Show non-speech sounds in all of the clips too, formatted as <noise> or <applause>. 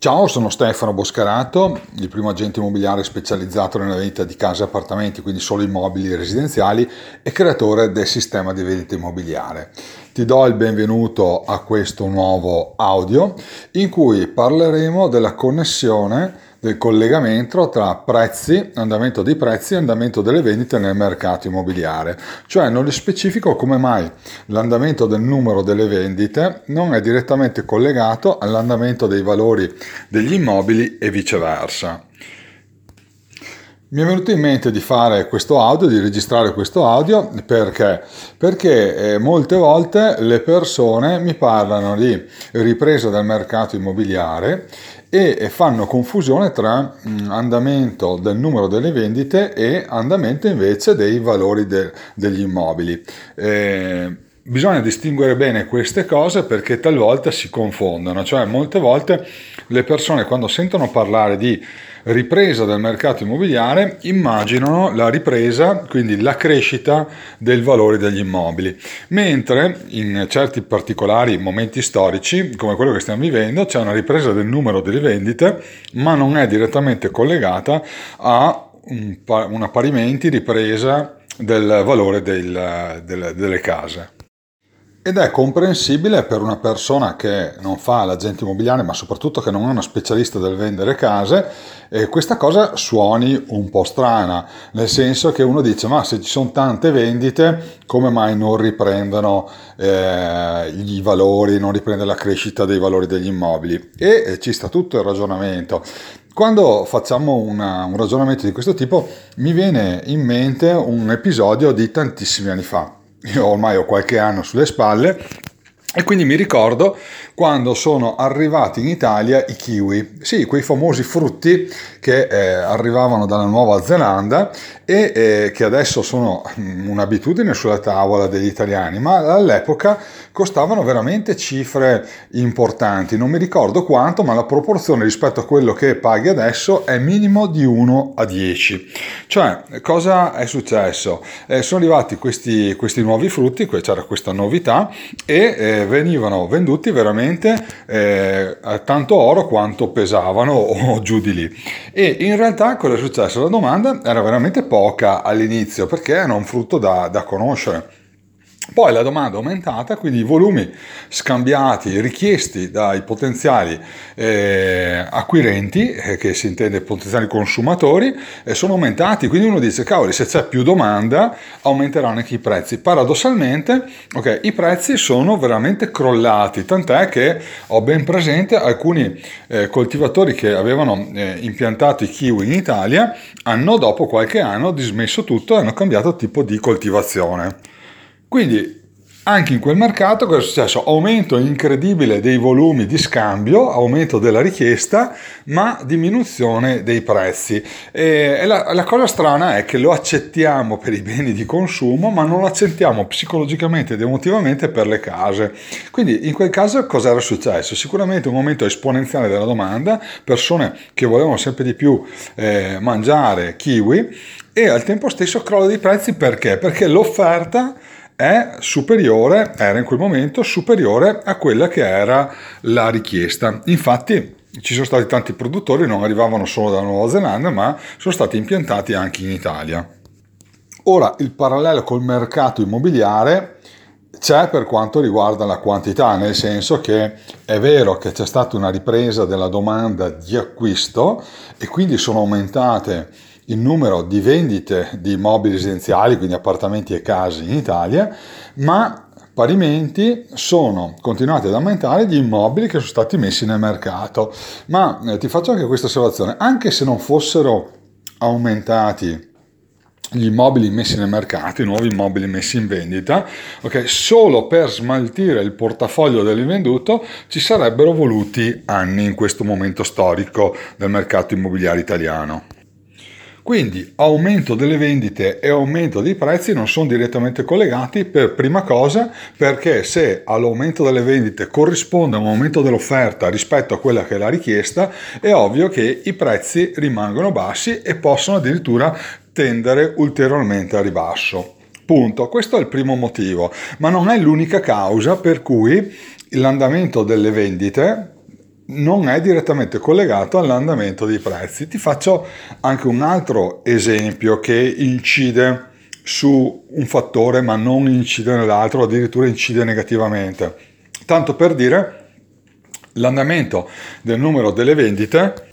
Ciao, sono Stefano Boscarato, il primo agente immobiliare specializzato nella vendita di case e appartamenti, quindi solo immobili residenziali, e creatore del sistema di vendita immobiliare. Ti do il benvenuto a questo nuovo audio in cui parleremo della connessione del collegamento tra prezzi, andamento dei prezzi e andamento delle vendite nel mercato immobiliare. Cioè non specifico come mai l'andamento del numero delle vendite non è direttamente collegato all'andamento dei valori degli immobili e viceversa. Mi è venuto in mente di fare questo audio, di registrare questo audio perché? Perché eh, molte volte le persone mi parlano di ripresa del mercato immobiliare e fanno confusione tra mm, andamento del numero delle vendite e andamento invece dei valori de- degli immobili. Eh, bisogna distinguere bene queste cose perché talvolta si confondono, cioè molte volte le persone quando sentono parlare di ripresa del mercato immobiliare immaginano la ripresa, quindi la crescita del valore degli immobili, mentre in certi particolari momenti storici, come quello che stiamo vivendo, c'è una ripresa del numero delle vendite, ma non è direttamente collegata a una parimenti ripresa del valore del, del, delle case. Ed è comprensibile per una persona che non fa l'agente immobiliare, ma soprattutto che non è uno specialista del vendere case, eh, questa cosa suoni un po' strana, nel senso che uno dice ma se ci sono tante vendite, come mai non riprendono eh, i valori, non riprende la crescita dei valori degli immobili? E ci sta tutto il ragionamento. Quando facciamo una, un ragionamento di questo tipo mi viene in mente un episodio di tantissimi anni fa io ormai ho qualche anno sulle spalle e quindi mi ricordo quando sono arrivati in Italia i kiwi, sì, quei famosi frutti che eh, arrivavano dalla Nuova Zelanda e eh, che adesso sono mm, un'abitudine sulla tavola degli italiani, ma all'epoca costavano veramente cifre importanti, non mi ricordo quanto, ma la proporzione rispetto a quello che paghi adesso è minimo di 1 a 10. Cioè, cosa è successo? Eh, sono arrivati questi, questi nuovi frutti, c'era questa novità e venivano venduti veramente eh, tanto oro quanto pesavano <laughs> o giù di lì. E in realtà cosa è successo? La domanda era veramente poca all'inizio perché era un frutto da, da conoscere. Poi la domanda è aumentata, quindi i volumi scambiati, richiesti dai potenziali eh, acquirenti, eh, che si intende potenziali consumatori, eh, sono aumentati. Quindi uno dice, cavoli, se c'è più domanda aumenteranno anche i prezzi. Paradossalmente, okay, i prezzi sono veramente crollati, tant'è che ho ben presente alcuni eh, coltivatori che avevano eh, impiantato i kiwi in Italia, hanno dopo qualche anno dismesso tutto e hanno cambiato tipo di coltivazione. Quindi anche in quel mercato cosa è successo? Aumento incredibile dei volumi di scambio, aumento della richiesta, ma diminuzione dei prezzi. E la, la, cosa strana è che lo accettiamo per i beni di consumo, ma non lo accettiamo psicologicamente ed emotivamente per le case. Quindi in quel caso cosa era successo? Sicuramente un aumento esponenziale della domanda, persone che volevano sempre di più eh, mangiare kiwi e al tempo stesso crollo dei prezzi perché? Perché l'offerta è superiore, era in quel momento superiore a quella che era la richiesta. Infatti ci sono stati tanti produttori, non arrivavano solo dalla Nuova Zelanda, ma sono stati impiantati anche in Italia. Ora, il parallelo col mercato immobiliare c'è per quanto riguarda la quantità, nel senso che è vero che c'è stata una ripresa della domanda di acquisto e quindi sono aumentate il numero di vendite di immobili residenziali, quindi appartamenti e case in Italia, ma parimenti sono continuati ad aumentare gli immobili che sono stati messi nel mercato. Ma eh, ti faccio anche questa osservazione, anche se non fossero aumentati gli immobili messi nel mercato, i nuovi immobili messi in vendita, okay, solo per smaltire il portafoglio dell'invenduto ci sarebbero voluti anni in questo momento storico del mercato immobiliare italiano. Quindi aumento delle vendite e aumento dei prezzi non sono direttamente collegati per prima cosa perché se all'aumento delle vendite corrisponde un aumento dell'offerta rispetto a quella che è la richiesta, è ovvio che i prezzi rimangono bassi e possono addirittura tendere ulteriormente a ribasso. Punto. Questo è il primo motivo, ma non è l'unica causa per cui l'andamento delle vendite non è direttamente collegato all'andamento dei prezzi. Ti faccio anche un altro esempio che incide su un fattore ma non incide nell'altro, addirittura incide negativamente. Tanto per dire, l'andamento del numero delle vendite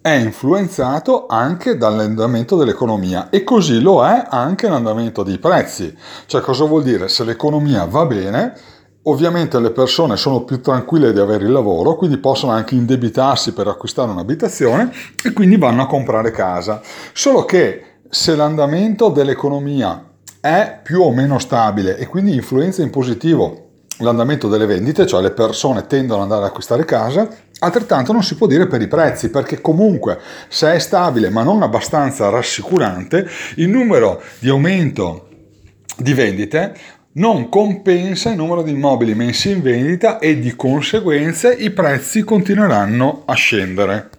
è influenzato anche dall'andamento dell'economia e così lo è anche l'andamento dei prezzi. Cioè cosa vuol dire? Se l'economia va bene, ovviamente le persone sono più tranquille di avere il lavoro, quindi possono anche indebitarsi per acquistare un'abitazione e quindi vanno a comprare casa. Solo che se l'andamento dell'economia è più o meno stabile e quindi influenza in positivo l'andamento delle vendite, cioè le persone tendono ad andare ad acquistare casa, Altrettanto non si può dire per i prezzi, perché comunque se è stabile ma non abbastanza rassicurante, il numero di aumento di vendite non compensa il numero di immobili messi in vendita e di conseguenza i prezzi continueranno a scendere.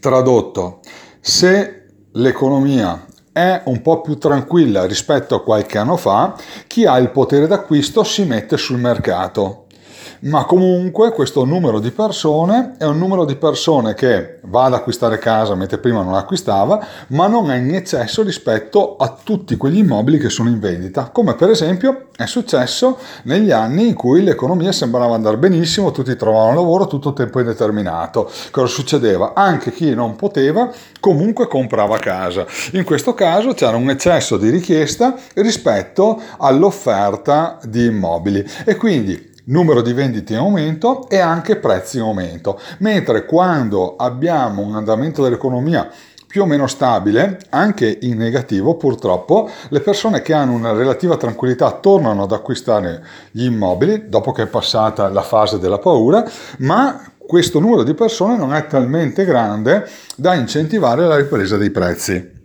Tradotto, se l'economia è un po' più tranquilla rispetto a qualche anno fa, chi ha il potere d'acquisto si mette sul mercato ma comunque questo numero di persone è un numero di persone che va ad acquistare casa mentre prima non acquistava, ma non è in eccesso rispetto a tutti quegli immobili che sono in vendita, come per esempio è successo negli anni in cui l'economia sembrava andare benissimo, tutti trovavano lavoro tutto tempo indeterminato. Cosa succedeva? Anche chi non poteva comunque comprava casa. In questo caso c'era un eccesso di richiesta rispetto all'offerta di immobili e quindi numero di vendite in aumento e anche prezzi in aumento, mentre quando abbiamo un andamento dell'economia più o meno stabile, anche in negativo purtroppo, le persone che hanno una relativa tranquillità tornano ad acquistare gli immobili dopo che è passata la fase della paura, ma questo numero di persone non è talmente grande da incentivare la ripresa dei prezzi.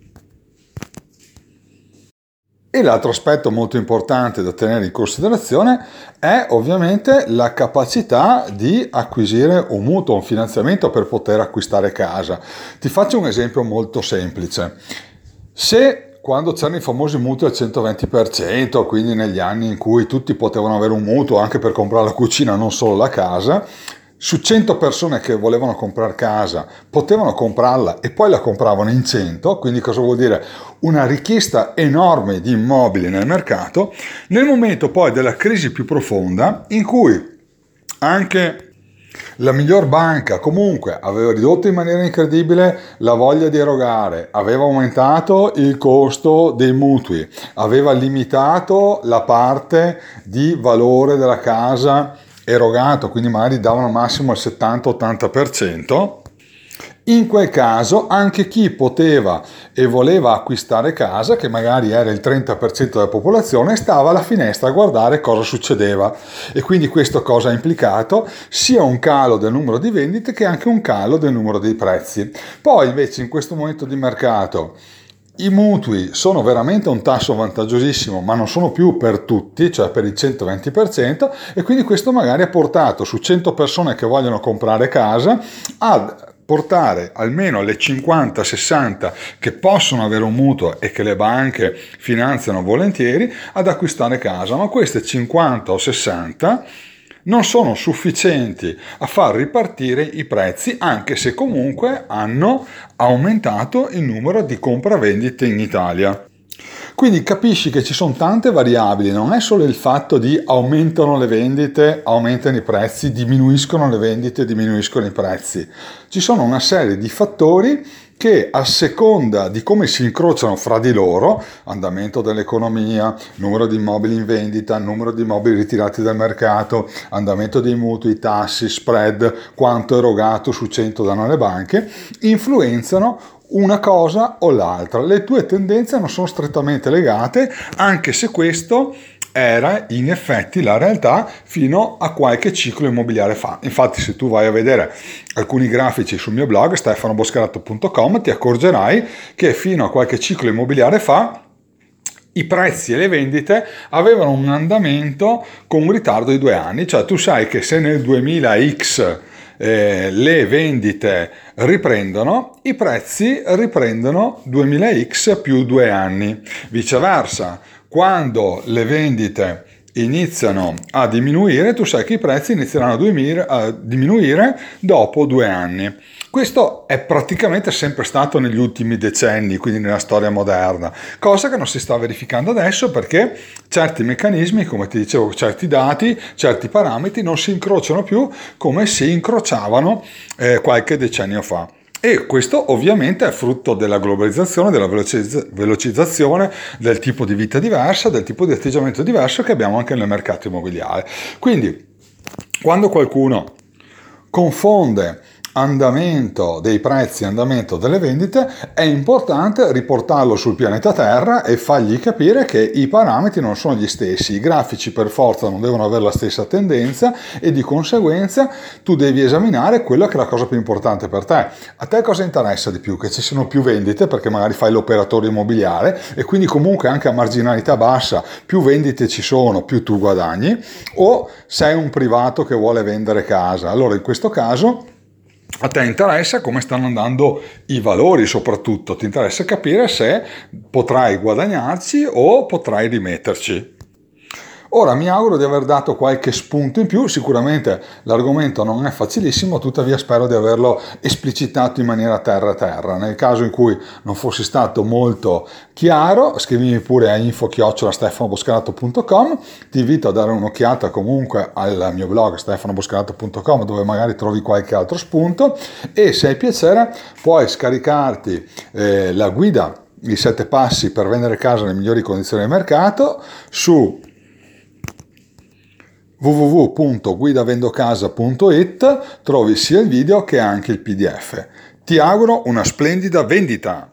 E l'altro aspetto molto importante da tenere in considerazione è ovviamente la capacità di acquisire un mutuo, un finanziamento per poter acquistare casa. Ti faccio un esempio molto semplice. Se quando c'erano i famosi mutui al 120%, quindi negli anni in cui tutti potevano avere un mutuo anche per comprare la cucina, non solo la casa, su 100 persone che volevano comprare casa potevano comprarla e poi la compravano in 100, quindi cosa vuol dire? Una richiesta enorme di immobili nel mercato, nel momento poi della crisi più profonda in cui anche la miglior banca comunque aveva ridotto in maniera incredibile la voglia di erogare, aveva aumentato il costo dei mutui, aveva limitato la parte di valore della casa erogato, quindi magari davano massimo il 70-80%, in quel caso anche chi poteva e voleva acquistare casa, che magari era il 30% della popolazione, stava alla finestra a guardare cosa succedeva. E quindi questo cosa ha implicato? Sia un calo del numero di vendite che anche un calo del numero dei prezzi. Poi invece in questo momento di mercato i mutui sono veramente un tasso vantaggiosissimo, ma non sono più per tutti, cioè per il 120%, e quindi questo magari ha portato su 100 persone che vogliono comprare casa a portare almeno le 50-60 che possono avere un mutuo e che le banche finanziano volentieri ad acquistare casa, ma queste 50 o 60 non sono sufficienti a far ripartire i prezzi anche se comunque hanno aumentato il numero di compravendite in Italia. Quindi capisci che ci sono tante variabili, non è solo il fatto di aumentano le vendite, aumentano i prezzi, diminuiscono le vendite, diminuiscono i prezzi. Ci sono una serie di fattori che a seconda di come si incrociano fra di loro, andamento dell'economia, numero di immobili in vendita, numero di immobili ritirati dal mercato, andamento dei mutui, tassi, spread, quanto erogato su 100 danno le banche, influenzano una cosa o l'altra. Le due tendenze non sono strettamente legate, anche se questo era in effetti la realtà fino a qualche ciclo immobiliare fa. Infatti se tu vai a vedere alcuni grafici sul mio blog stefanoboscarato.com ti accorgerai che fino a qualche ciclo immobiliare fa i prezzi e le vendite avevano un andamento con un ritardo di due anni, cioè tu sai che se nel 2000X eh, le vendite riprendono, i prezzi riprendono 2000X più due anni. Viceversa, quando le vendite iniziano a diminuire, tu sai che i prezzi inizieranno a diminuire dopo due anni. Questo è praticamente sempre stato negli ultimi decenni, quindi nella storia moderna, cosa che non si sta verificando adesso perché certi meccanismi, come ti dicevo, certi dati, certi parametri non si incrociano più come si incrociavano eh, qualche decennio fa. E questo ovviamente è frutto della globalizzazione, della velocizzazione, del tipo di vita diversa, del tipo di atteggiamento diverso che abbiamo anche nel mercato immobiliare. Quindi, quando qualcuno confonde andamento dei prezzi, andamento delle vendite, è importante riportarlo sul pianeta Terra e fargli capire che i parametri non sono gli stessi, i grafici per forza non devono avere la stessa tendenza e di conseguenza tu devi esaminare quella che è la cosa più importante per te. A te cosa interessa di più? Che ci siano più vendite perché magari fai l'operatore immobiliare e quindi comunque anche a marginalità bassa più vendite ci sono, più tu guadagni o sei un privato che vuole vendere casa. Allora in questo caso a te interessa come stanno andando i valori soprattutto, ti interessa capire se potrai guadagnarci o potrai rimetterci. Ora mi auguro di aver dato qualche spunto in più, sicuramente l'argomento non è facilissimo, tuttavia spero di averlo esplicitato in maniera terra-terra. Nel caso in cui non fossi stato molto chiaro, scrivimi pure a info-stefanoboscarato.com, ti invito a dare un'occhiata comunque al mio blog stefanoboscarato.com dove magari trovi qualche altro spunto. E se hai piacere puoi scaricarti eh, la guida i sette passi per vendere casa nelle migliori condizioni del mercato su www.guidavendocasa.it trovi sia il video che anche il pdf. Ti auguro una splendida vendita!